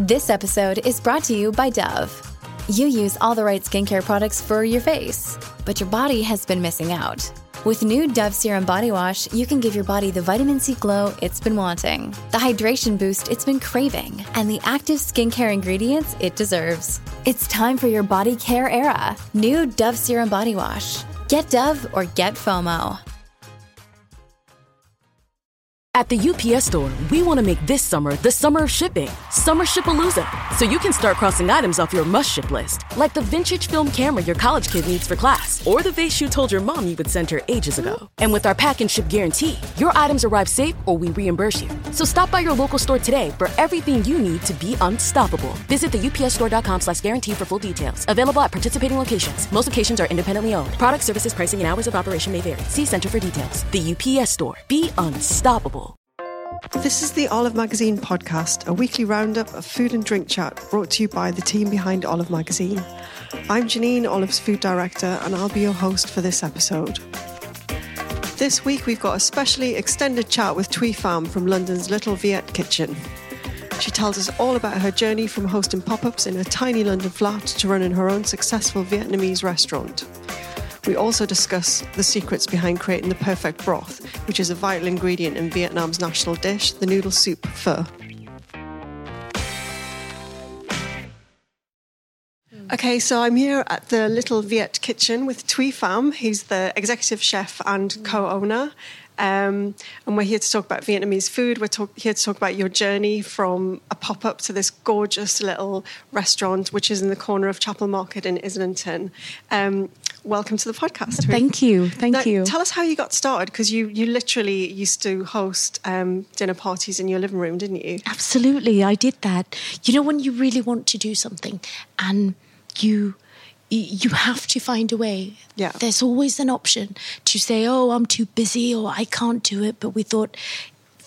This episode is brought to you by Dove. You use all the right skincare products for your face, but your body has been missing out. With new Dove Serum Body Wash, you can give your body the vitamin C glow it's been wanting, the hydration boost it's been craving, and the active skincare ingredients it deserves. It's time for your body care era. New Dove Serum Body Wash. Get Dove or get FOMO. At the UPS store, we want to make this summer the summer of shipping. Summer Shipalooza. So you can start crossing items off your must ship list, like the vintage film camera your college kid needs for class, or the vase you told your mom you would send her ages ago. And with our pack and ship guarantee, your items arrive safe or we reimburse you. So stop by your local store today for everything you need to be unstoppable. Visit the upsstore.com slash guarantee for full details. Available at participating locations. Most locations are independently owned. Product services, pricing, and hours of operation may vary. See Center for details. The UPS store. Be unstoppable. This is the Olive Magazine podcast, a weekly roundup of food and drink chat brought to you by the team behind Olive Magazine. I'm Janine, Olive's food director, and I'll be your host for this episode. This week we've got a specially extended chat with Thuy Pham from London's Little Viet Kitchen. She tells us all about her journey from hosting pop ups in a tiny London flat to running her own successful Vietnamese restaurant. We also discuss the secrets behind creating the perfect broth, which is a vital ingredient in Vietnam's national dish, the noodle soup pho. Okay, so I'm here at the Little Viet Kitchen with Thuy Pham. He's the executive chef and co-owner. Um, and we're here to talk about Vietnamese food. We're talk- here to talk about your journey from a pop up to this gorgeous little restaurant, which is in the corner of Chapel Market in Islington. Um, welcome to the podcast. Thank you. Thank Now, you. Tell us how you got started because you, you literally used to host um, dinner parties in your living room, didn't you? Absolutely, I did that. You know, when you really want to do something and you you have to find a way. Yeah. There's always an option to say, "Oh, I'm too busy," or "I can't do it." But we thought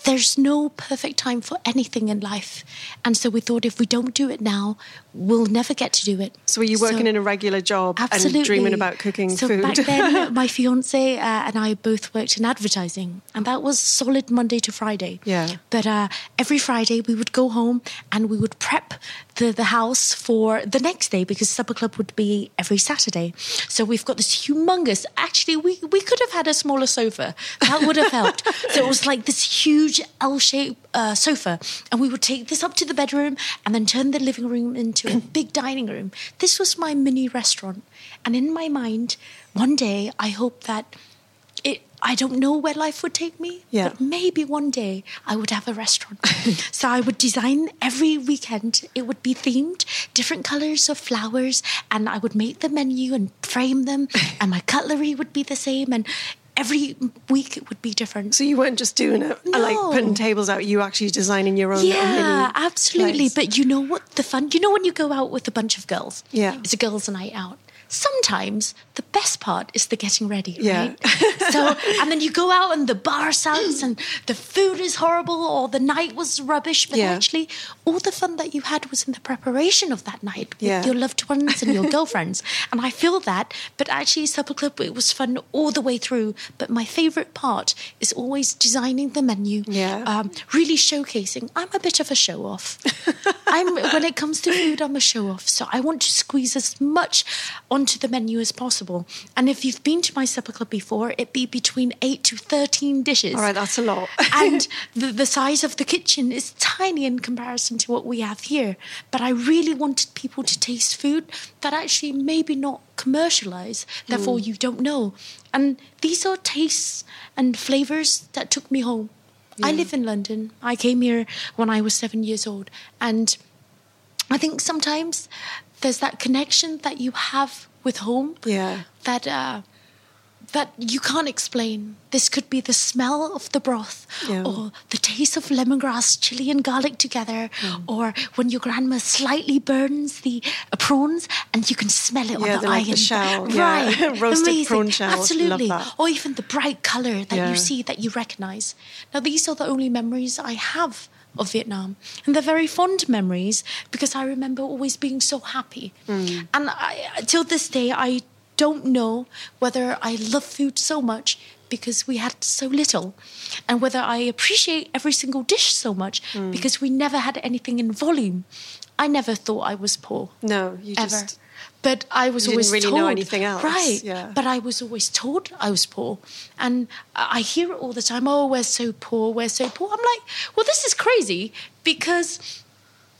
there's no perfect time for anything in life, and so we thought if we don't do it now, we'll never get to do it. So were you working in a regular job Absolutely. and dreaming about cooking so food? back then, my fiance uh, and I both worked in advertising, and that was solid Monday to Friday. Yeah. But uh, every Friday we would go home and we would prep the, the house for the next day because supper club would be every Saturday. So we've got this humongous. Actually, we we could have had a smaller sofa. That would have helped. so it was like this huge L-shaped uh, sofa, and we would take this up to the bedroom and then turn the living room into a big dining room. This was my mini restaurant, and in my mind, one day I hope that it. I don't know where life would take me, Yeah. but maybe one day I would have a restaurant. so I would design every weekend. It would be themed, different colors of flowers, and I would make the menu and frame them, and my cutlery would be the same, and every week it would be different. So you weren't just doing it, uh, like putting tables out. You actually designing your own. Yeah, absolutely. place. But you know what the fun? You know when you go out with a bunch of girls? Yeah. It's a girls' night out. Sometimes the best part is the getting ready, Yeah. right? so, and then you go out and the bar sucks and the food is horrible or the night was rubbish. But Yeah. actually, all the fun that you had was in the preparation of that night with Yeah. your loved ones and your girlfriends. And I feel that. But actually, Supper Club, it was fun all the way through. But my favorite part is always designing the menu Yeah. um, really showcasing. I'm a bit of a show off. I'm when it comes to food, I'm a show off. So I want to squeeze as much onto the menu as possible. And if you've been to my supper club before, it'd be between eight to thirteen dishes. All right, that's a lot. and the, the size of the kitchen is tiny in comparison to what we have here. But I really wanted people to taste food that actually maybe not commercialized, therefore Hmm. you don't know. And these are tastes and flavors that took me home. I live in London. I came here when I was seven years old. And I think sometimes there's that connection that you have with home Yeah. that uh, that you can't explain. This could be the smell of the broth, Yeah. or the taste of lemongrass, chili, and garlic together, or when your grandma slightly burns the uh, prawns and you can smell it Yeah, on the they're like the iron. shell, yeah. right? Roasted Amazing. prawn shell. Absolutely. Or even the bright color that Yeah. you see that you recognize. Now, these are the only memories I have of Vietnam. And they're very fond memories because I remember always being so happy. Hmm. And I, till this day, I don't know whether I love food so much because we had so little, and whether I appreciate every single dish so much Hmm. because we never had anything in volume. I never thought I was poor No, you ever. just But I was You didn't always really told, know anything else, right? yeah. But I was always told I was poor, and I hear it all the time. Oh, we're so poor, we're so poor. I'm like, well, this is crazy because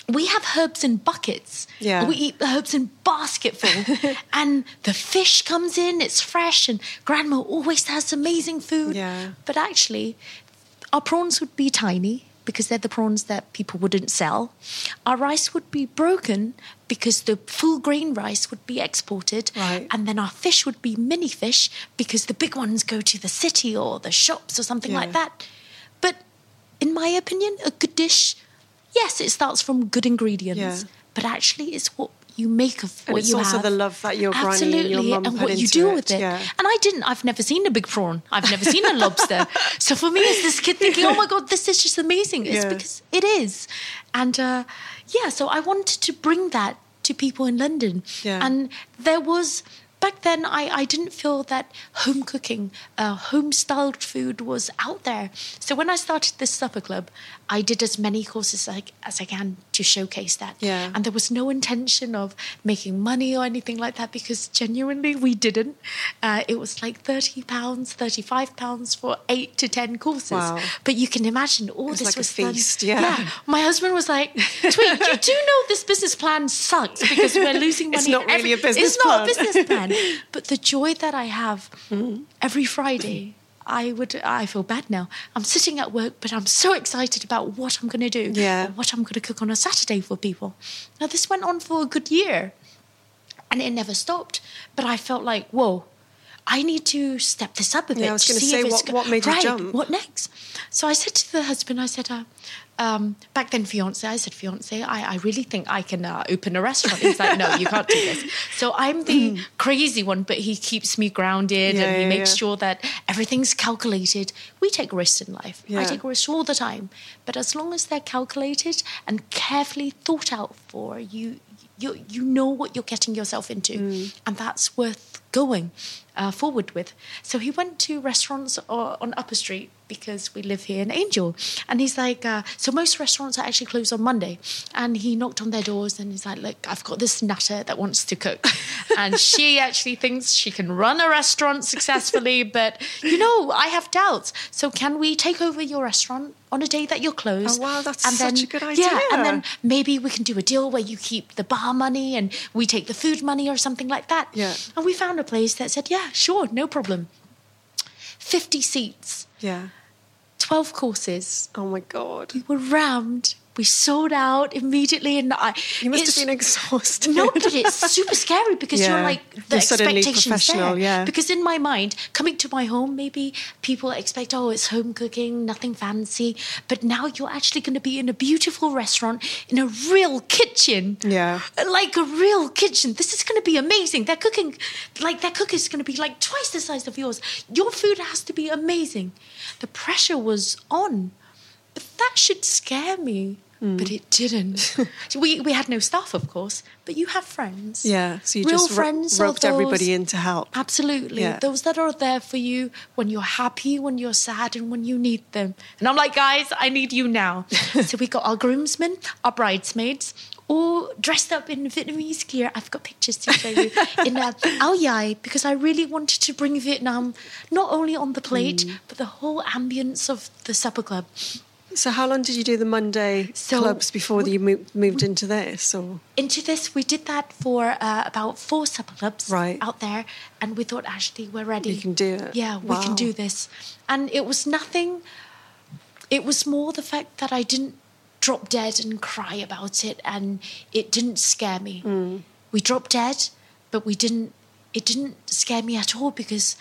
we have herbs in buckets. Yeah. We eat the herbs in basketful, and the fish comes in. It's fresh, and Grandma always has amazing food. Yeah. But actually, our prawns would be tiny because they're the prawns that people wouldn't sell. Our rice would be broken because the full grain rice would be exported. Right. And then our fish would be mini fish because the big ones go to the city or the shops or something Yeah. like that. But in my opinion, a good dish, yes, it starts from good ingredients, Yeah. but actually it's what you make of what And it's you also have. the love that your granny and your mum and what you do it, with it. yeah. And I didn't. I've never seen a big prawn. I've never seen a lobster. So for me, as this kid thinking, "Oh my god, this is just amazing," it's Yeah. because it is. And uh, yeah, so I wanted to bring that to people in London. Yeah. And there was back then, I, I didn't feel that home cooking, uh, home styled food was out there. So when I started this supper club, I did as many courses as I, as I can to showcase that. Yeah. And there was no intention of making money or anything like that because genuinely we didn't. Uh, it was like thirty pounds, thirty-five pounds for eight to ten courses. Wow. But you can imagine all was this like was done- feast, yeah. My husband was like, "Thuy, you do know this business plan sucks because we're losing money. It's not every- really a business plan. It's not a business plan." But the joy that I have mm-hmm. every Friday. I would. I feel bad now. I'm sitting at work, but I'm so excited about what I'm going to do. Yeah. what I'm going to cook on a Saturday for people. Now this went on for a good year, and it never stopped. But I felt like, whoa, I need to step this up a bit. Yeah, I was to gonna see say, what- what made you right, jump? What next? So I said to the husband, I said, uh, um, back then fiance, I said, fiance, I, I really think I can uh, open a restaurant. He's like, no, you can't do this. So I'm the crazy one, but he keeps me grounded Yeah, and he yeah, makes sure that everything's calculated. We take risks in life. I take risks all the time, but as long as they're calculated and carefully thought out for, you you you know what you're getting yourself into, Mm. and that's worth going uh, forward with. So he went to restaurants uh, on Upper Street because we live here in Angel, and he's like, uh, so most restaurants are actually closed on Monday, and he knocked on their doors and he's like, look, I've got this nutter that wants to cook, and she actually thinks she can run a restaurant successfully, but you know, I have doubts. So can we take over your restaurant? On a day that you're closed, Oh, wow, that's and such then, a good idea. Yeah, and then maybe we can do a deal where you keep the bar money and we take the food money or something like that. Yeah. And we found a place that said, yeah, sure, no problem. 50 seats, Yeah. 12 courses. Oh my god. We were rammed. We sold out immediately, and I. You must have been exhausted. no, but it's super scary because you're like the You're expectations there. yeah. Because in my mind, coming to my home, maybe people expect, oh, it's home cooking, nothing fancy. But now you're actually going to be in a beautiful restaurant in a real kitchen. Yeah. Like a real kitchen. This is going to be amazing. They're cooking, like their cook is going to be like twice the size of yours. Your food has to be amazing. The pressure was on, but that should scare me. but it didn't. we we had no staff, of course, but you have friends. Yeah, so you Real just friends roped everybody in to help. Absolutely. Yeah. Those that are there for you when you're happy, when you're sad, and when you need them. And I'm like, guys, I need you now. so we got our groomsmen, our bridesmaids, all dressed up in Vietnamese gear. I've got pictures to show you in uh, Ao Dai because I really wanted to bring Vietnam not only on the plate, Mm. but the whole ambience of the supper club. So how long did you do the Monday So clubs before you mo- moved into this? Or into this. We did that for uh, about four supper clubs Right. out there, and we thought, actually, we're ready. You can do it. Yeah, we can do this. And it was nothing. It was more the fact that I didn't drop dead and cry about it, and it didn't scare me. Mm. We dropped dead, but we didn't. It didn't scare me at all because.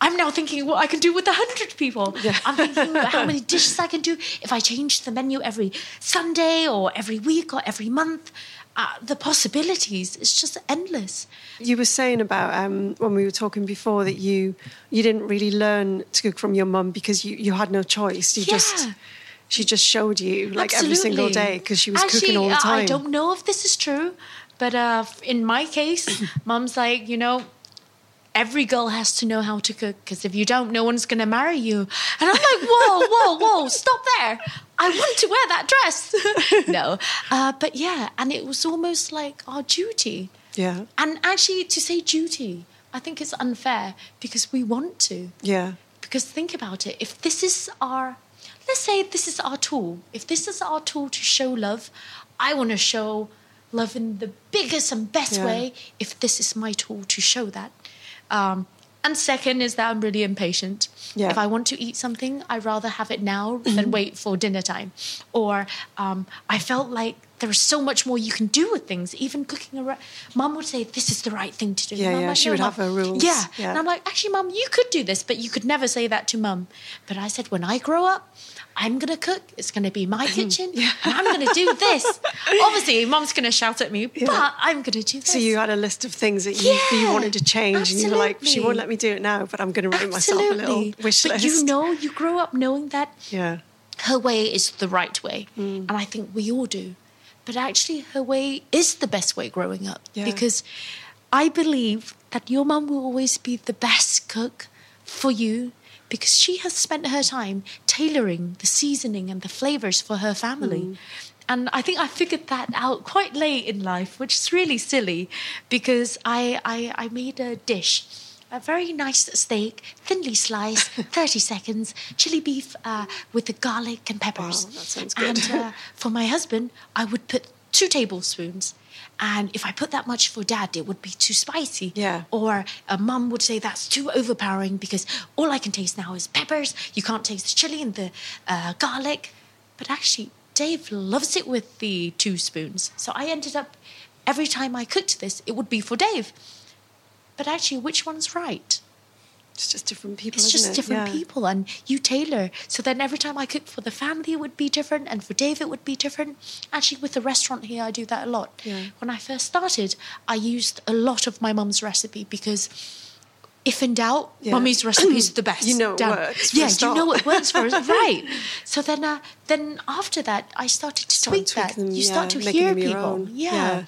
I'm now thinking what I can do with a hundred people. I'm thinking about how many dishes I can do if I change the menu every Sunday or every week or every month. Uh, the possibilities it's just endless. you were saying about um, when we were talking before that you you didn't really learn to cook from your mum because you, you had no choice. You just she just showed you like every single day because she was Actually, cooking all the time. I don't know if this is true, but uh, in my case, mum's like, you know, every girl has to know how to cook because if you don't, no one's going to marry you. And I'm like, whoa, whoa, whoa, stop there. I want to wear that dress. no. Uh, but yeah, and it was almost like our duty. Yeah, And actually, to say duty, I think it's unfair because we want to. yeah, Because think about it. If this is our, let's say this is our tool. If this is our tool to show love, I want to show love in the biggest and best Yeah. way. If this is my tool to show that. Um, and second is that I'm really impatient. Yeah. If I want to eat something, I'd rather have it now than wait for dinner time. Or um, I felt like there's so much more you can do with things, even cooking a. Re- Mum would say this is the right thing to do. Yeah, yeah, like, she "No, would Mum." have her rules. Yeah. Yeah. And I'm like, actually, Mum, you could do this, but you could never say that to Mum. But I said, when I grow up, I'm gonna cook. It's gonna be my kitchen, yeah. and I'm gonna do this. Obviously, Mum's gonna shout at me, but I'm gonna do this. So you had a list of things that you, that you wanted to change, and you were like, "She won't let me do it now, but I'm going to write myself a little wish but list." you know, you grow up knowing that yeah, her way is the right way. Mm. And I think we all do. But actually, her way is the best way growing up. Yeah. Because I believe that your mum will always be the best cook for you because she has spent her time tailoring the seasoning and the flavors for her family. Mm. And I think I figured that out quite late in life, which is really silly because I, I, I made a dish a very nice steak, thinly sliced, 30 seconds, chili beef uh, with the garlic and peppers. Wow, that sounds good. And uh, for my husband, I would put two tablespoons. And if I put that much for dad, it would be too spicy. Yeah. Or a mum would say that's too overpowering because all I can taste now is peppers. You can't taste the chili and the uh, garlic. But actually, Dave loves it with the two spoons. So I ended up, every time I cooked this, it would be for Dave. But actually, which one's right? it's just different people. It's just it? different Yeah. people, and you tailor. So then every time I cook for the family, it would be different, and for Dave, it would be different. Actually, with the restaurant here, I do that a lot. Yeah. When I first started, I used a lot of my mum's recipe because. If in doubt, Yeah. mummy's recipe is the best. You know it Damn. works Yeah, you know it works for us, right? So then, uh, then after that, I started to tweak that. them, you yeah, start to hear people. own. Yeah.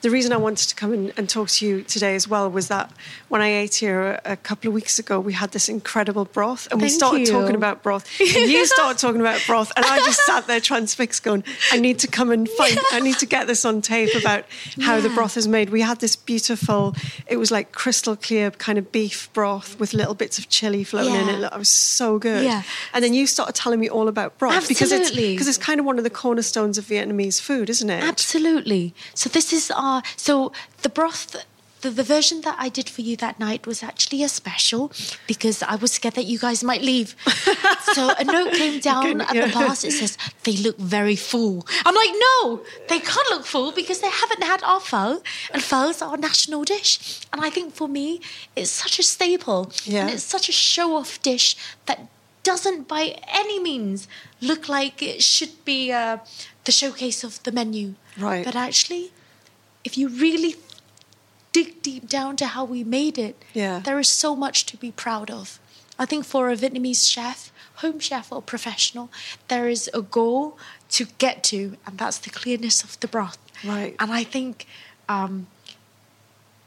The reason I wanted to come in and talk to you today as well was that when I ate here a, a couple of weeks ago, we had this incredible broth, and we started you. talking about broth, and you started talking about broth, and I just sat there transfixed, going, "I need to come and find, I need to get this on tape about how the broth is made." We had this beautiful, it was like crystal clear kind of beef broth with little bits of chili floating in Yeah. it. It was so good. Yeah. And then you started telling me all about broth because it's Absolutely. because it's kind of one of the cornerstones of Vietnamese food, isn't it? Absolutely. So this is our so the broth. The, the version that I did for you that night was actually a special because I was scared that you guys might leave. so a note came down at the yeah. bars. It says they look very full. I'm like, no, they can't look full because they haven't had our pho, and pho is our national dish. And I think for me, it's such a staple, Yeah. and it's such a show-off dish that doesn't by any means look like it should be uh, the showcase of the menu. Right. But actually, if you really dig deep down to how we made it, Yeah. there is so much to be proud of. I think for a Vietnamese chef, home chef or professional, there is a goal to get to, and that's the clearness of the broth. Right. And I think, um,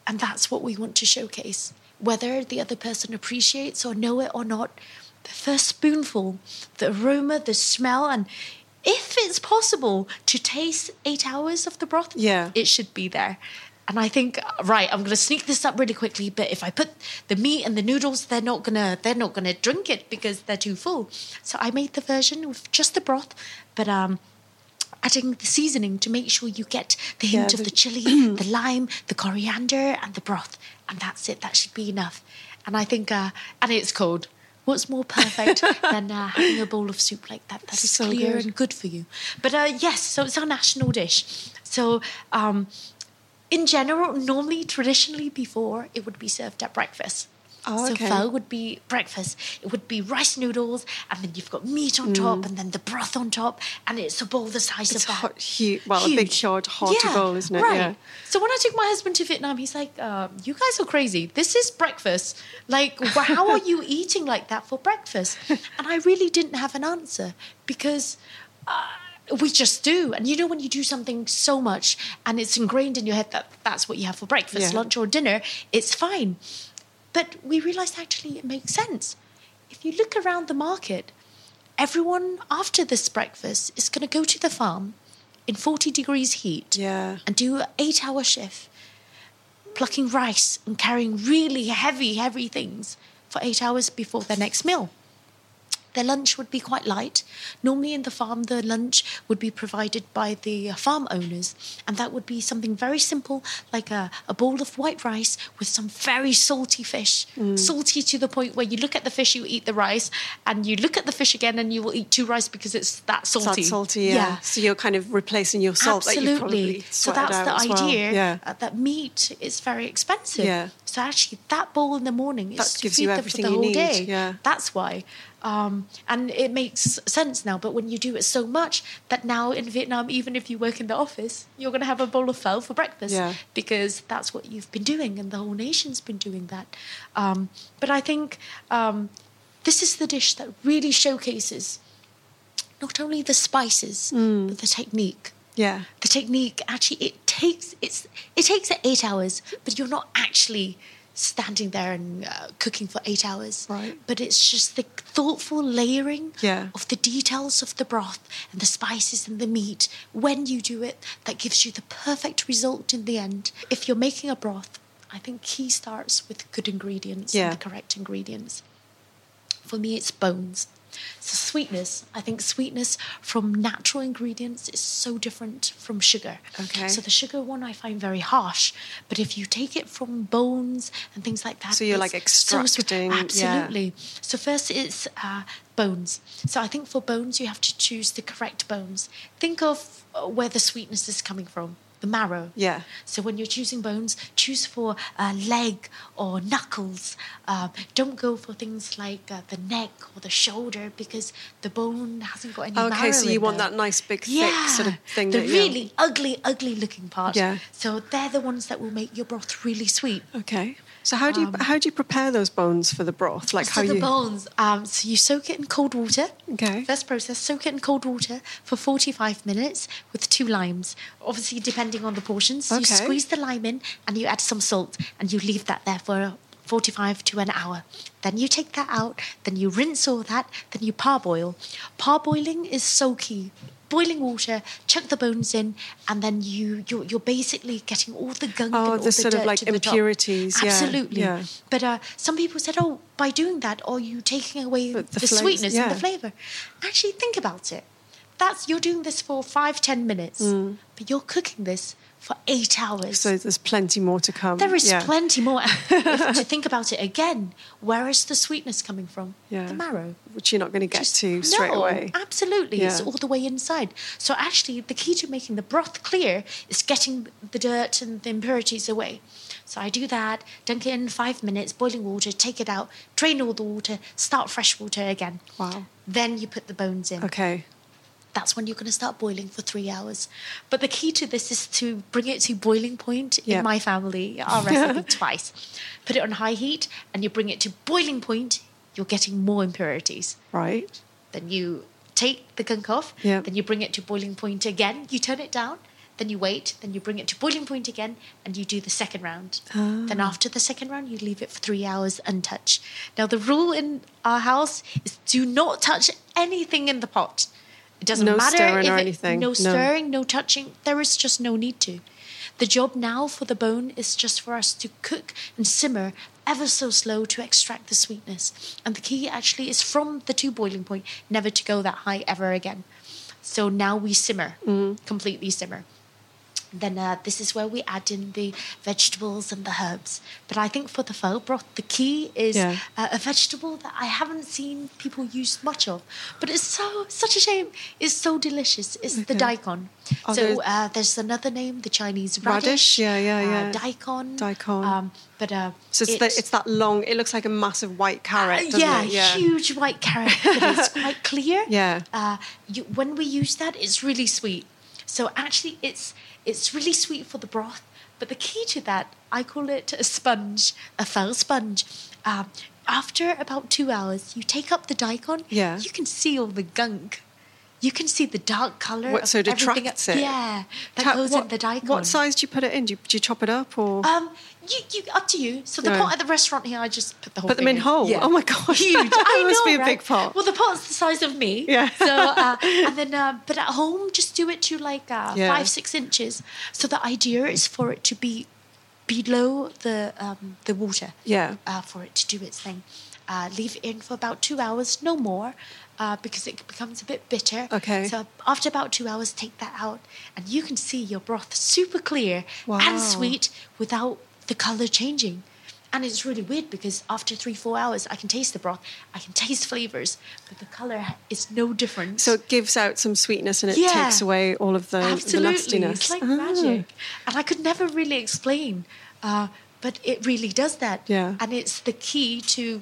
and that's what we want to showcase. Whether the other person appreciates or know it or not, the first spoonful, the aroma, the smell, and if it's possible to taste eight hours of the broth, Yeah. it should be there. And I think, right, I'm gonna sneak this up really quickly. But if I put the meat and the noodles, they're not gonna they're not gonna drink it because they're too full. So I made the version with just the broth, but um, adding the seasoning to make sure you get the hint Yeah, of the- the chili, the lime, the coriander, and the broth, and that's it. That should be enough. And I think, uh, and it's cold. What's more perfect than uh, having a bowl of soup like that? That is So clear good. and good for you. But uh, yes, so it's our national dish. So um, in general, normally, traditionally, before it would be served at breakfast. Oh, so okay. pho would be breakfast. It would be rice noodles, and then you've got meat on top, and then the broth on top, and it's a bowl the size Mm. It's of that. hot, huge. Well, a big, Huge. hot, hearty bowl, isn't it? Right. Yeah. So when I took my husband to Vietnam, he's like, uh, "You guys are crazy. This is breakfast. Like, how are you eating like that for breakfast?" And I really didn't have an answer because. Uh, we just do, and you know when you do something so much and it's ingrained in your head that that's what you have for breakfast, Yeah. lunch, or dinner, it's fine. But we realized actually it makes sense. If you look around the market, everyone after this breakfast is going to go to the farm in 40 degrees heat Yeah. and do an eight hour shift, plucking rice and carrying really heavy, heavy things for eight hours before their next meal. Their lunch would be quite light. Normally, in the farm, the lunch would be provided by the farm owners, and that would be something very simple, like a, a bowl of white rice with some very salty fish. Salty to the point where you look at the fish, you eat the rice, and you look at the fish again, and you will eat two rice because it's that salty. That salty, yeah. So you're kind of replacing your salt that so that's the as well. idea Yeah. uh, that meat is very expensive. Yeah. So actually, that bowl in the morning is That to gives feed you them everything for the you whole need, day. yeah. That's why. Um, and it makes sense now. But when you do it so much that now in Vietnam, even if you work in the office, you're going to have a bowl of pho for breakfast Yeah. because that's what you've been doing, and the whole nation's been doing that. Um, but I think um, this is the dish that really showcases not only the spices Mm. but the technique Yeah. the technique actually it takes it's it takes eight hours but you're not actually standing there and uh, cooking for eight hours Right. but it's just the thoughtful layering Yeah. of the details of the broth and the spices and the meat when you do it that gives you the perfect result in the end if you're making a broth i think key starts with good ingredients Yeah. and the correct ingredients for me, it's bones. So sweetness, I think sweetness from natural ingredients is so different from sugar. Okay. So the sugar one I find very harsh, but if you take it from bones and things like that, So you're, like, it's so extracting- yeah. Absolutely. So first it's uh, bones. So I think for bones you have to choose the correct bones. Think of uh, where the sweetness is coming from. The marrow. Yeah. So when you're choosing bones, choose for uh, leg or knuckles. Uh, don't go for things like uh, the neck or the shoulder because the bone hasn't got any marrow Okay, so you want there. that nice big thick yeah, sort of thing. The really ugly, ugly looking part. Yeah. So they're the ones that will make your broth really sweet. Okay. So how do you how do you prepare those bones for the broth? Like so how the you bones, um, so you soak it in cold water. Okay. First process, soak it in cold water for 45 minutes with two limes. Obviously, depending on the portions, you squeeze the lime in and you add some salt and you leave that there for 45 to an hour. Then you take that out, then you rinse all that, then you parboil. Parboiling is so key. Boiling water, chuck the bones in, and then you you're, you're basically getting all the gunk Oh, and all the the sort of like the impurities, yeah, Absolutely. yeah. But uh, some people said, "Oh, by doing that, are you taking away But the, the flavors- sweetness and the flavor?" Actually, think about it. That's you're doing this for five, ten minutes, but you're cooking this for eight hours. Mm. so there's plenty more to come. there is yeah. plenty more. if, to think about it again, where is the sweetness coming from? Yeah. The marrow. which you're not going to get Just- to straight no, away. Absolutely, it's all the way inside. So actually, the key to making the broth clear is getting the dirt and the impurities away. So I do that, dunk it in five minutes, boiling water, take it out, drain all the water, start fresh water again. Wow. Then you put the bones in. Okay. That's when you're going to start boiling for three hours. But the key to this is to bring it to boiling point in my family, our recipe twice. Put it on high heat and you bring it to boiling point you're getting more impurities. Right. Then you take the gunk off. Yeah. Then you bring it to boiling point again. You turn it down. Then you wait. Then you bring it to boiling point again, and you do the second round. Then Ah. after the second round, you leave it for three hours untouched. Now the rule in our house is do not touch anything in the pot. It doesn't No matter stirring if or it- anything. No No. stirring, no touching. There is just no need to. The job now for the bone is just for us to cook and simmer ever so slow to extract the sweetness. And the key actually is from the two boiling point, never to go that high ever again. So now we simmer, Mm-hmm. completely simmer. Then uh, this is where we add in the vegetables and the herbs. But I think for the pho broth, the key is Yeah. uh, a vegetable that I haven't seen people use much of. But it's so such a shame. It's so delicious. It's the daikon. Are so there- uh, there's another name, the Chinese Radish? radish. Yeah, yeah, uh, yeah. daikon. Daikon. Um, but uh, So it's, the, it's that long. It looks like a massive white carrot. uh, doesn't yeah, it? yeah. huge white carrot, but it's quite clear. Yeah. Uh, you, when we use that, it's really sweet. So actually, it's it's really sweet for the broth. But the key to that, I call it a sponge, a fell sponge. Um, after about two hours, you take up the daikon. Yeah. You can see all the gunk. You can see the dark color. What, of so it everything. attracts it? Yeah, that How- goes what, in the daikon. What size do you put it in? Do you, do you chop it up or? Um, you, you up to you. So the Yeah. pot at the restaurant here, I just put the whole Put them thing in whole? Oh my gosh. huge! I must know, be a right? big pot. Well, the pot's the size of me. Yeah. So uh, and then, uh, but at home, just do it to like uh, Yeah. five, six inches. So the idea is for it to be below the um, the water. Yeah. Uh, for it to do its thing. Uh, leave it in for about two hours, no more. Uh, because it becomes a bit bitter. Okay. So after about two hours, take that out, and you can see your broth super clear Wow. and sweet without the color changing. And it's really weird because after three, four hours, I can taste the broth, I can taste flavors, but the color is no different. so it gives out some sweetness and it Yeah. takes away all of the, the Absolutely, nastiness. it's like Ah. magic, and I could never really explain, uh, but it really does that. Yeah. and it's the key to.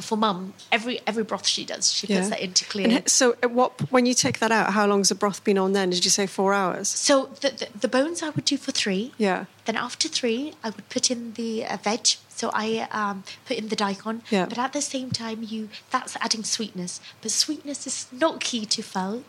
For mum, every every broth she does, she puts that into clear. And so, at what when you take that out, how long's the broth been on then? Did you say four hours? So the, the the bones I would do for three. Yeah. Then after three, I would put in the uh, veg. So I um, put in the daikon. Yeah. But at the same time, you that's adding sweetness. But sweetness is not key to pho.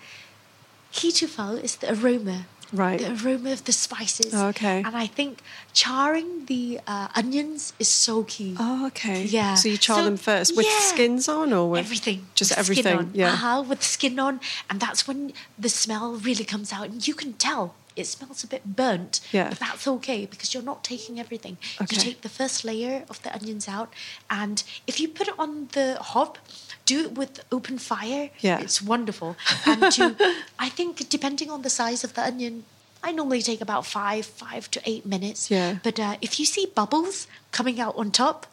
Key to pho is the aroma. Right. The aroma of the spices. Oh, okay. And I think charring the uh, onions is so key. Oh, okay. Yeah. So you char So- them first with yeah. skins on, or with everything, Just with skin everything. on. Yeah. uh-huh, with skin on, and that's when the smell really comes out, and you can tell it smells a bit burnt. Yeah. but that's okay because you're not taking everything. Okay. You take the first layer of the onions out, and if you put it on the hob. Do it with open fire. Yeah. It's wonderful. And to, I think depending on the size of the onion, I normally take about five, five to eight minutes. Yeah. But uh, if you see bubbles coming out on top,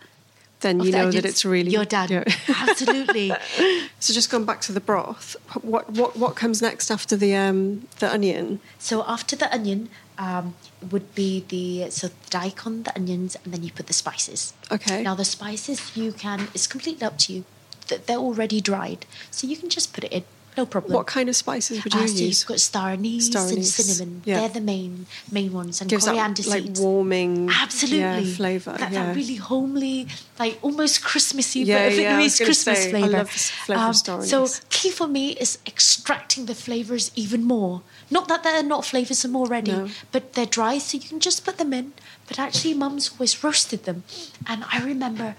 Then you know that it's really you're done. yeah. Absolutely. so just going back to the broth, what what what comes next after the um the onion? So after the onion um, would be the so the daikon, the onions, and then you put the spices. Okay. Now the spices you can it's completely up to you. Th- They're already dried, so you can just put it in, no problem. What kind of spices would you Uh, so use? you've got star anise, Star and cinnamon. yeah. They're the main main ones, and Gives coriander that like seeds. warming, Absolutely, yeah, flavour. That, yeah. that really homely, like almost Christmassy, Yeah, but yeah, I Christmas say, I flavor. love this flavour of star so key for me is extracting the flavors even more. Not that they're not flavorsome already, No. but they're dry, so you can just put them in. But actually, Mum's always roasted them, and I remember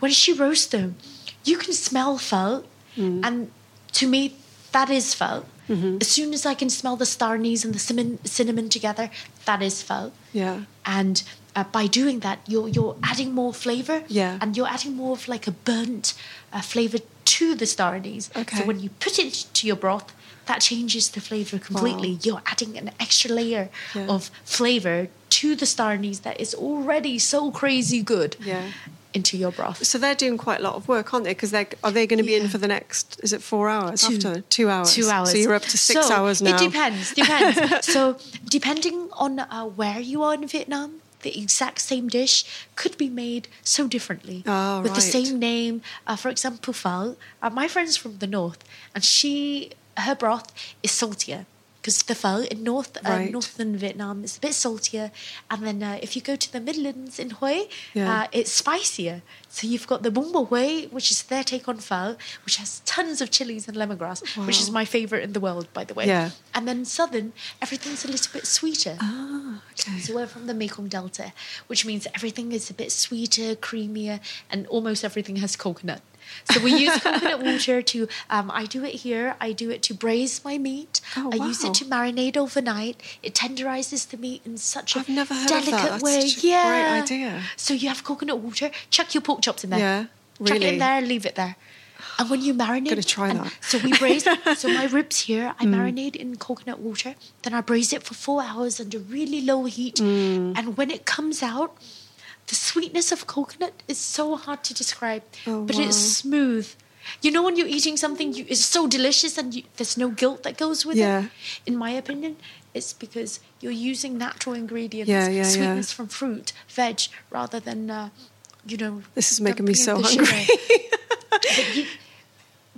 when she roasted them, you can smell felt, Mm. and to me, that is pho. Mm-hmm. As soon as I can smell the star anise and the cinnamon, cinnamon together, that is pho. Yeah. And uh, by doing that, you're you're adding more flavor. Yeah. And you're adding more of like a burnt uh, flavor to the star anise. Okay. So when you put it to your broth, that changes the flavor completely. Wow. You're adding an extra layer Yeah. of flavor to the star anise that is already so crazy good. Yeah. Into your broth. So they're doing quite a lot of work, aren't they? Because they are they going to be in for the next? Is it four hours Two. after two hours? Two hours. So you're up to six So, hours now. It depends. Depends. so depending on uh, where you are in Vietnam, the exact same dish could be made so differently Oh, with the same name. Uh, for example, pho. Uh, my friend's from the north, and she her broth is saltier because the pho in North uh, Right. northern Vietnam is a bit saltier, and then uh, if you go to the Midlands in Hue, Yeah. uh, it's spicier. So you've got the bò Hue, which is their take on pho, which has tons of chilies and lemongrass, which is my favorite in the world, by the way. Yeah. And then southern, everything's a little bit sweeter. Ah, okay. So we're from the Mekong Delta, which means everything is a bit sweeter, creamier, and almost everything has coconut. So we use coconut water to. Um, I do it here. I do it to braise my meat. Oh, I use it to marinate overnight. It tenderizes the meat in such a I've never heard of that. delicate That's way. such a great idea. So you have coconut water. Chuck your pork chops in there. Yeah, Really? Chuck it in there. Leave it there. And when you marinate, Gonna try that. So we braise. so my ribs here, Mm. I marinate in coconut water. Then I braise it for four hours under really low heat. Mm. And when it comes out, the sweetness of coconut is so hard to describe, Oh, but it's smooth. You know when you're eating something, you, it's so delicious and you, there's no guilt that goes with Yeah. it. In my opinion, it's because you're using natural ingredients, Yeah, yeah, sweetness from fruit, veg, rather than, uh, you know. This is making me so hungry. you-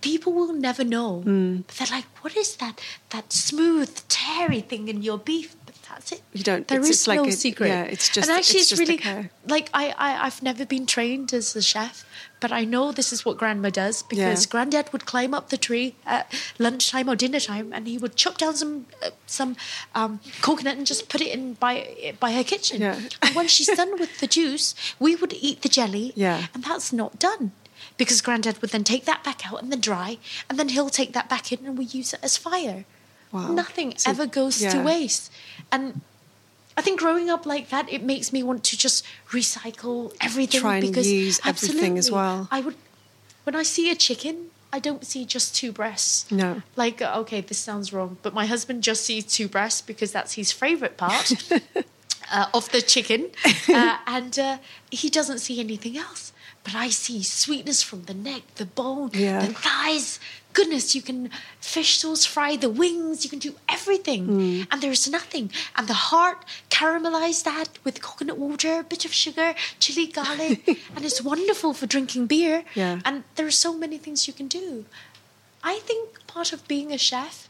people will never know. Hmm. But they're like, what is that? That smooth, tarry thing in your beef? That's it. You don't- There it's- is it's like no a- secret. yeah, it's just- And actually, it's it's, really like I, I I've never been trained as a chef, but I know this is what grandma does because Yeah. granddad would climb up the tree at lunchtime or dinner time, and he would chop down some uh, some um, coconut and just put it in by by her kitchen. Yeah. And when she's done with the juice, we would eat the jelly. Yeah. And that's not done. Because granddad would then take that back out and then dry, and then he'll take that back in and we use it as fire. Wow. Nothing So- ever goes to waste. And I think growing up like that, it makes me want to just recycle everything. Try and because use everything as well. I would, when I see a chicken, I don't see just two breasts. No. Like, uh, okay, this sounds wrong, but my husband just sees two breasts because that's his favorite part uh, of the chicken, uh, and uh, he doesn't see anything else. But I see sweetness from the neck, the bone, Yeah. the thighs. Goodness, you can fish sauce fry the wings. You can do everything, Hmm. and there's nothing. And the heart, caramelize that with coconut water, a bit of sugar, chili, garlic, and it's wonderful for drinking beer. Yeah. And there are so many things you can do. I think part of being a chef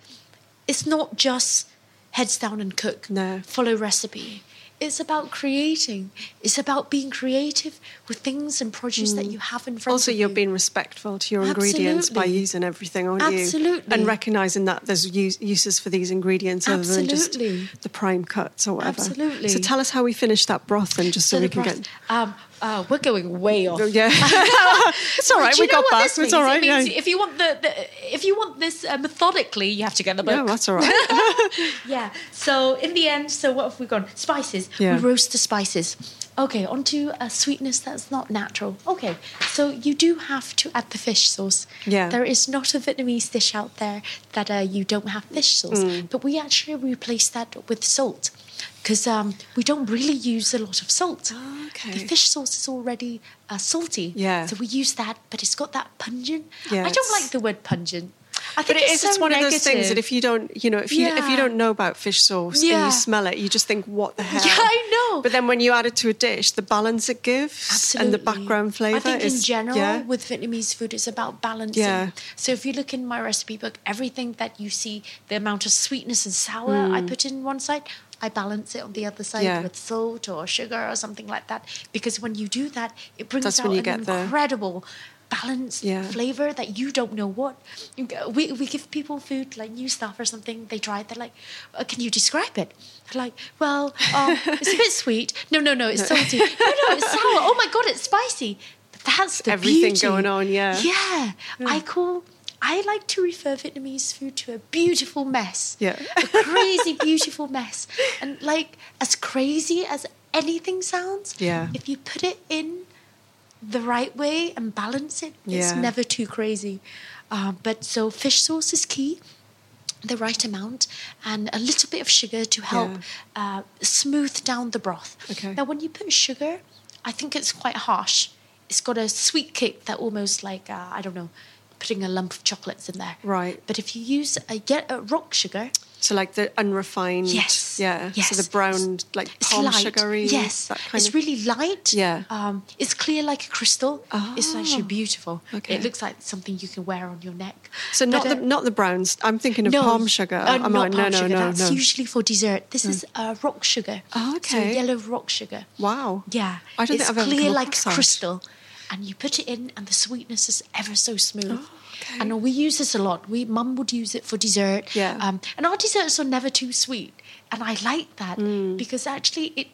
is not just heads down and cook, No. follow recipe. It's about creating. It's about being creative with things and produce that you have in front Mm. Also, of you're you. being respectful to your ingredients by using everything, aren't you? Absolutely. And recognizing that there's use, uses for these ingredients other than just the prime cuts or whatever. Absolutely. So tell us how we finish that broth, and just so, So we can broth- get. Um, uh, we're going way off. Yeah, it's all right. We got what It's all It means Yeah. If you want the, the if you want this uh, methodically, you have to get the book. yeah, that's all right. Yeah. So in the end, so what have we gone? Spices. Yeah. We roast the spices. Okay, onto a sweetness that's not natural. Okay, so you do have to add the fish sauce. Yeah. There is not a Vietnamese dish out there that uh, you don't have fish sauce, Mm. but we actually replace that with salt because um, we don't really use a lot of salt. okay. The fish sauce is already uh, salty. Yeah. So we use that, but it's got that pungent. Yeah, I don't like the word pungent. I think it it's is. so It's one of those things that if you don't, you know, if you if you don't know about fish sauce and you smell it, you just think, "What the hell?" Yeah, I know. But then when you add it to a dish, the balance it gives and the background flavour I think is in general yeah. with Vietnamese food, it's about balancing. Yeah. So if you look in my recipe book, everything that you see, the amount of sweetness and sour I put in one side, I balance it on the other side Mm. Yeah. with salt or sugar or something like that. Because when you do that, it brings That's out when you an incredible balanced Yeah. flavor that you don't know what. We, we give people food like new stuff or something. They try it. They're like, uh, "Can you describe it?" They're like, "Well, um, it's a bit sweet. No, no, no, it's salty. No, no, it's sour. Oh my god, it's spicy." But that's the Everything beauty. going on, yeah. Yeah, I call. I like to refer Vietnamese food to a beautiful mess. Yeah. a crazy, beautiful mess, and like as crazy as anything sounds. Yeah. if you put it in the right way and balance it, it's Yeah. never too crazy. Uh, but so fish sauce is key, the right amount, and a little bit of sugar to help uh, smooth down the broth. Okay. Now, when you put sugar, I think it's quite harsh. It's got a sweet kick that almost like uh, I don't know, putting a lump of chocolates in there. Right. But if you use a get a rock sugar, So like the unrefined. Yes. Yeah. Yes. So the brown, like It's palm light. sugary. Yes. That kind it's of. really light. Yeah. Um, it's clear like a crystal. Oh. It's actually Oh. beautiful. Okay. It looks like something you can wear on your neck. So not But, the uh, not the browns. I'm thinking of no, palm sugar. uh, not I? Palm no, sugar. no, That's no. usually for dessert. This is uh, rock sugar. Oh, okay, So yellow rock sugar. Wow. Yeah. I don't it's think I've ever. It's clear like across that. And you put it in, and the sweetness is ever so smooth. Oh, okay. And we use this a lot. We mum would use it for dessert. Yeah. Um, and our desserts are never too sweet, and I like that Mm. because actually it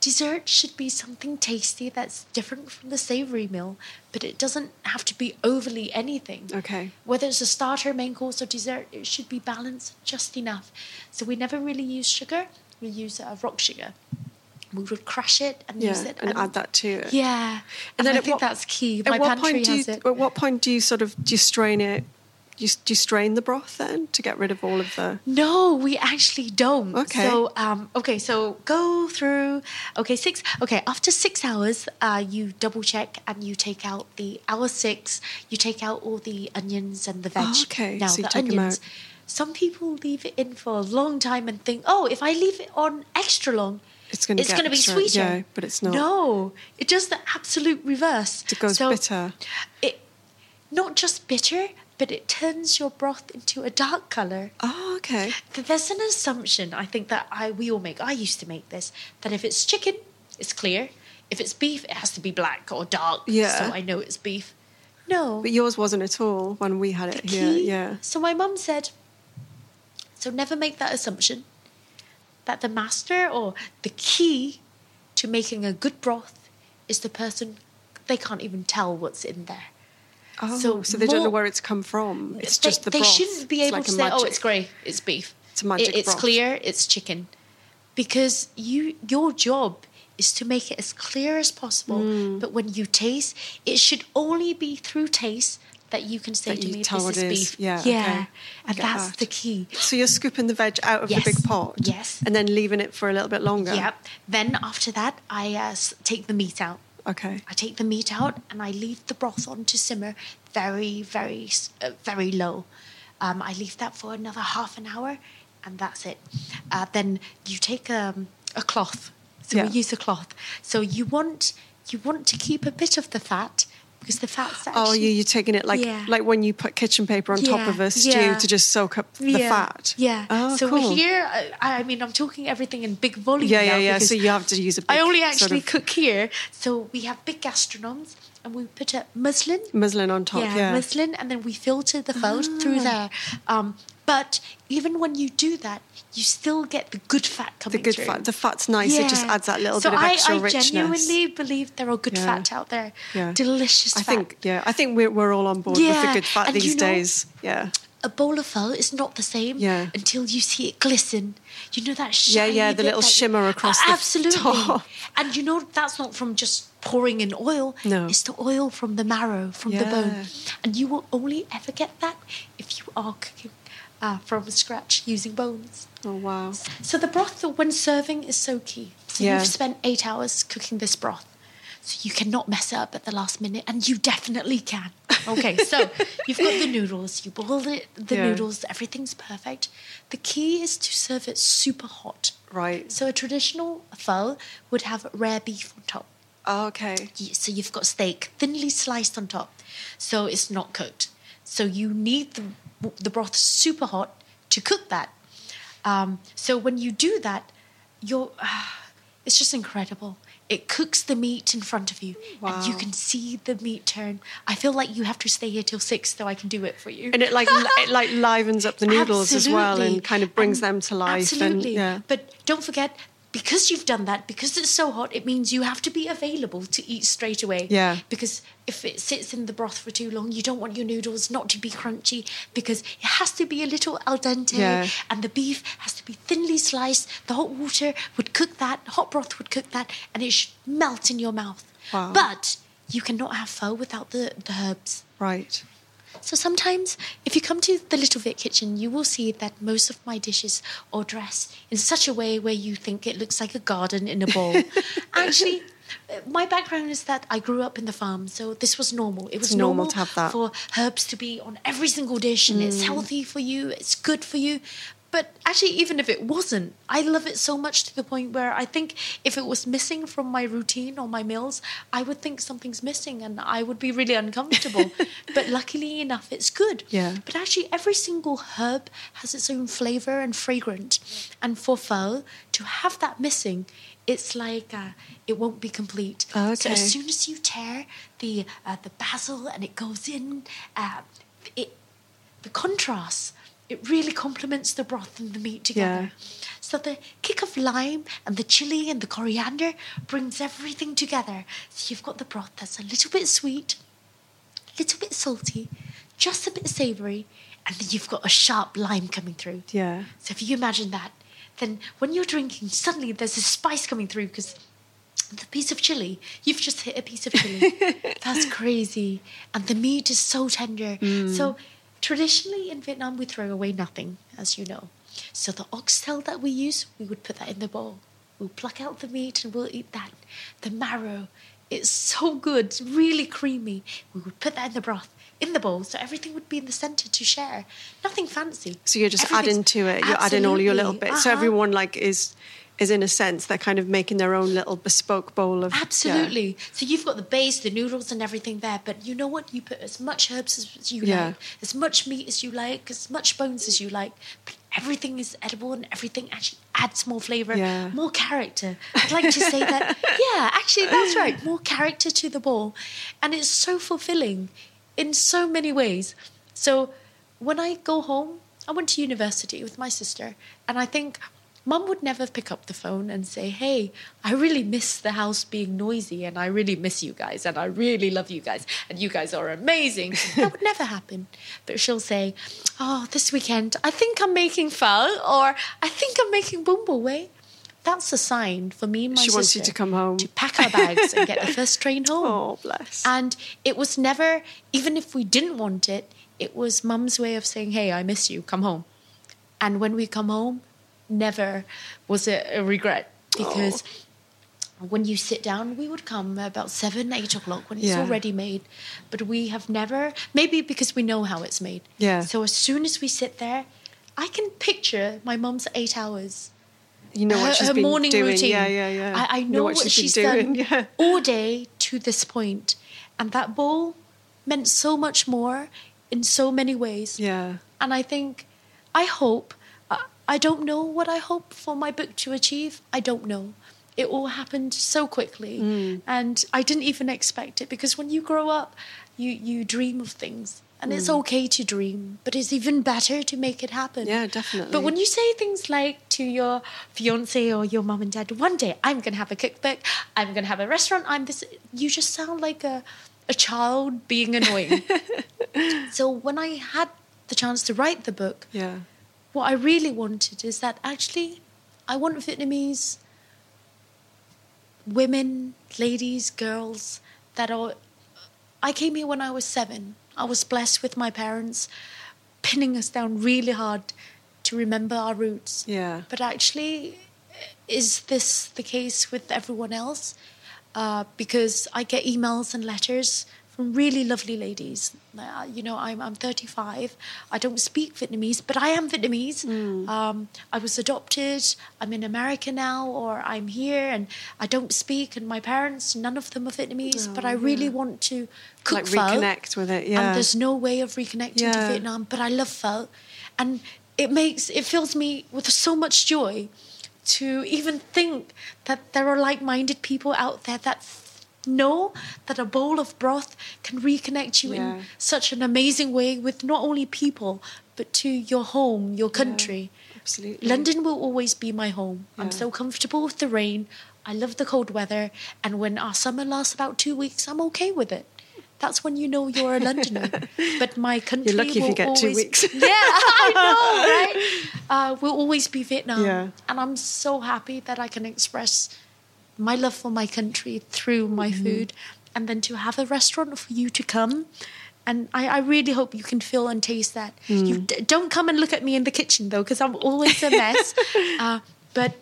dessert should be something tasty that's different from the savory meal, but it doesn't have to be overly anything. Okay. Whether it's a starter, main course, or dessert, it should be balanced just enough. So we never really use sugar. We use uh, rock sugar. We would crush it and use it and add that to it. Yeah, and, then I think what- that's key. At My what pantry point do you? has it. At what point do you sort of do you strain it? Do you, do you strain the broth then to get rid of all of the? No, we actually don't. Okay. So, um, okay, so go through. Okay, six. Okay, after six hours, uh, you double check and you take out the hour six. You take out all the onions and the veg. Oh, okay, Now so the onions. out. Some people leave it in for a long time and think, oh, if I leave it on extra long, It's gonna it's get going to be extra- sweeter. yeah, but it's not. No, it does the absolute reverse. It goes So bitter. It not just bitter, but it turns your broth into a dark color. Oh, okay. Th- There's an assumption I think that I we all make. I used to make this that if it's chicken, it's clear. If it's beef, it has to be black or dark. Yeah. So I know it's beef. No. But yours wasn't at all when we had it here. key- Yeah. So my mum said, so never make that assumption that the master or the key to making a good broth is the person they can't even tell what's in there. Oh, So so, they don't know where it's come from. It's they, just the they broth. shouldn't be It's able like to say, "Oh, it's grey, it's beef." It's a magic It- it's broth. clear, it's chicken, because you your job is to make it as clear as possible. Mm. But when you taste, it should only be through taste that you can say That to me, "This is it is." beef." Yeah, yeah, I and that's that. the key. So you're scooping the veg out of Yes. the big pot. Yes. And then leaving it for a little bit longer. Yep. Then after that, I uh, take the meat out. Okay. I take the meat out and I leave the broth on to simmer very, very, uh, very low. Um, I leave that for another half an hour, and that's it. Uh, then you take um, a cloth. So Yeah. we use a cloth. So you want you want to keep a bit of the fat because the fat's actually. Oh, you, you're taking it like Yeah. like when you put kitchen paper on top of a stew yeah. to just soak up the yeah, fat. Yeah. Oh, so cool. here, I, I mean, I'm talking everything in big volume. Yeah, yeah, yeah. So you have to use a big I only sort actually of cook here. So we have big gastronorms and we put a muslin. muslin on top. Yeah. muslin, and then we filter the food through there. Um, but even when you do that, you still get the good fat coming through. the good through. fat. The fat's nice. It just adds that little so bit of I, extra I richness. genuinely believe there are good Yeah. fat out there. Yeah. Delicious I fat. think yeah. I think we're we're all on board with the good fat and these you know- days. Yeah. a bowl of pho is not the same Yeah. until you see it glisten. You know that Yeah, shiny yeah, the bit little shimmer oh, across the absolutely. top. And you know that's not from just pouring in oil. No. it's the oil from the marrow, from the Yeah. bone, and you will only ever get that if you are cooking uh, from scratch using bones. Oh wow. So the broth when serving is so key. So Yeah. you've spent eight hours cooking this broth. So you cannot mess it up at the last minute, and you definitely can. Okay, so you've got the noodles, you boil the, the Yeah. noodles, everything's perfect. The key is to serve it super hot. Right. So a traditional pho would have rare beef on top. Oh, okay. So you've got steak thinly sliced on top, so it's not cooked. So you need the the broth super hot to cook that. Um, so when you do that, you're it's just incredible. It cooks the meat in front of you, and you can see the meat turn. I feel like you have to stay here till six, so I can do it for you. And it like it like livens up the noodles as well, and kind of brings And them to life. Absolutely. And, yeah. But don't forget, because you've done that, because it's so hot, it means you have to be available to eat straight away. Yeah. Because if it sits in the broth for too long, you don't want your noodles not to be crunchy because it has to be a little al dente Yeah. and the beef has to be thinly sliced. The hot water would cook that, hot broth would cook that, and it should melt in your mouth. Wow. But you cannot have pho without the, the herbs. Right. So sometimes, if you come to the Little Viet kitchen, you will see that most of my dishes are dressed in such a way where you think it looks like a garden in a bowl. Actually, my background is that I grew up in the farm, so this was normal. It was normal to have that. Mm. for herbs to be on every single dish, and it's healthy for you. It's good for you. But actually, even if it wasn't, I love it so much to the point where I think if it was missing from my routine or my meals, I would think something's missing and I would be really uncomfortable. but luckily enough, it's good. Yeah. But actually, every single herb has its own flavor and fragrance. And for pho, to have that missing, it's like uh, it won't be complete. Okay. So as soon as you tear the uh, the basil and it goes in, uh, it the contrast it really complements the broth and the meat together. Yeah. So the kick of lime and the chili and the coriander brings everything together. So you've got the broth that's a little bit sweet, a little bit salty, just a bit savory, and then you've got a sharp lime coming through. Yeah. So if you imagine that, then when you're drinking, suddenly there's a spice coming through because the piece of chili, you've just hit a piece of chili. That's crazy. And the meat is so tender. Mm. So traditionally in Vietnam, we throw away nothing, as you know. So the oxtail that we use, we would put that in the bowl. We'll pluck out the meat and we'll eat that. The marrow, it's so good, it's really creamy. We would put that in the broth, in the bowl, so everything would be in the center to share. Nothing fancy. So you're just adding to it. You're adding all your little bits. So Uh-huh. everyone like is is in a sense they're kind of making their own little bespoke bowl of yeah. Absolutely. So you've got the base, the noodles, and everything there. But you know what? You put as much herbs as you Yeah. like, as much meat as you like, as much bones as you like. But everything is edible, and everything actually adds more flavor, Yeah. more character. I'd like to say that. Yeah, actually, that's right. More character to the bowl, and it's so fulfilling in so many ways. So when I go home, I went to university with my sister, and I think mum would never pick up the phone and say, Hey, I really miss the house being noisy, and I really miss you guys, and I really love you guys, and you guys are amazing. that would never happen. But she'll say, Oh, this weekend, I think I'm making pho, or I think I'm making bumbleway. That's a sign for me and my She sister wants you to come home. to pack our bags and get the first train home. Oh, bless. And it was never, even if we didn't want it, it was mum's way of saying, Hey, I miss you, come home. And when we come home, never was it a regret because oh. when you sit down, we would come about seven, eight o'clock when it's Yeah. already made. But we have never, maybe because we know how it's made. Yeah. So as soon as we sit there, I can picture my mum's eight hours you know what her, she's her been morning doing. routine. Yeah, yeah, yeah. I, I You know, what, she's, been doing. done Yeah. all day to this point, and that bowl meant so much more in so many ways. Yeah. And I think, I hope, I, don't know what I hope for my book to achieve. I don't know. It all happened so quickly, Mm. and I didn't even expect it because when you grow up, you you dream of things. And it's Mm. okay to dream, but it's even better to make it happen. Yeah, definitely. But when you say things like to your fiance or your mum and dad, one day I'm going to have a cookbook, I'm going to have a restaurant, I'm this, you just sound like a, a child being annoying. so when I had the chance to write the book, Yeah. What I really wanted is that actually I want Vietnamese women, ladies, girls that are. I came here when I was seven. I was blessed with my parents pinning us down really hard to remember our roots. Yeah. But actually, is this the case with everyone else? Uh, because I get emails and letters really lovely ladies. Uh, you know, I'm, I'm 35. I don't speak Vietnamese, but I am Vietnamese. Um, I was adopted. I'm in America now, or I'm here and I don't speak. And my parents, none of them are Vietnamese, but I really want to cook Like pho. reconnect with it. Yeah. And there's no way of reconnecting to Vietnam, but I love pho. And it makes, it fills me with so much joy to even think that there are like minded people out there that know that a bowl of broth can reconnect you Yeah. in such an amazing way with not only people, but to your home, your country. absolutely. London will always be my home. I'm so comfortable with the rain. I love the cold weather. And when our summer lasts about two weeks, I'm okay with it. That's when you know you're a Londoner. but my country lucky if you will get two always- weeks. Yeah, I know, right? Uh, will always be Vietnam. Yeah. And I'm so happy that I can express my love for my country through my Mm-hmm. food. And then to have a restaurant for you to come. And I, I really hope you can feel and taste that. Mm. You d- don't come and look at me in the kitchen though, because I'm always a mess. uh, but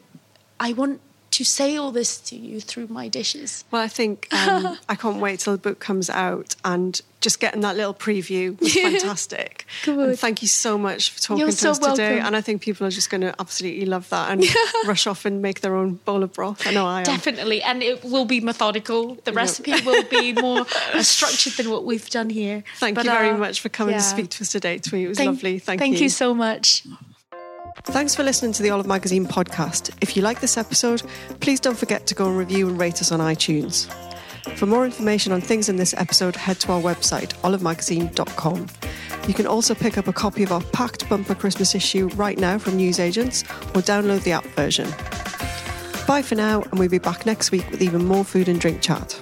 I want to say all this to you through my dishes. Well, I think um, I can't wait till the book comes out and just getting that little preview was fantastic. Good. And thank you so much for talking You're to so us today. welcome. And I think people are just going to absolutely love that and rush off and make their own bowl of broth. I know I am. Definitely, and it will be methodical. The recipe will be more uh, structured than what we've done here. Thank But, you very uh, much for coming yeah. to speak to us today, Thuy. It was Thank- lovely. Thank, you. Thank you so much. Thanks for listening to the Olive Magazine podcast. If you like this episode, please don't forget to go and review and rate us on iTunes. For more information on things in this episode, head to our website, olivemagazine.com. You can also pick up a copy of our packed bumper Christmas issue right now from newsagents or download the app version. Bye for now, and we'll be back next week with even more food and drink chat.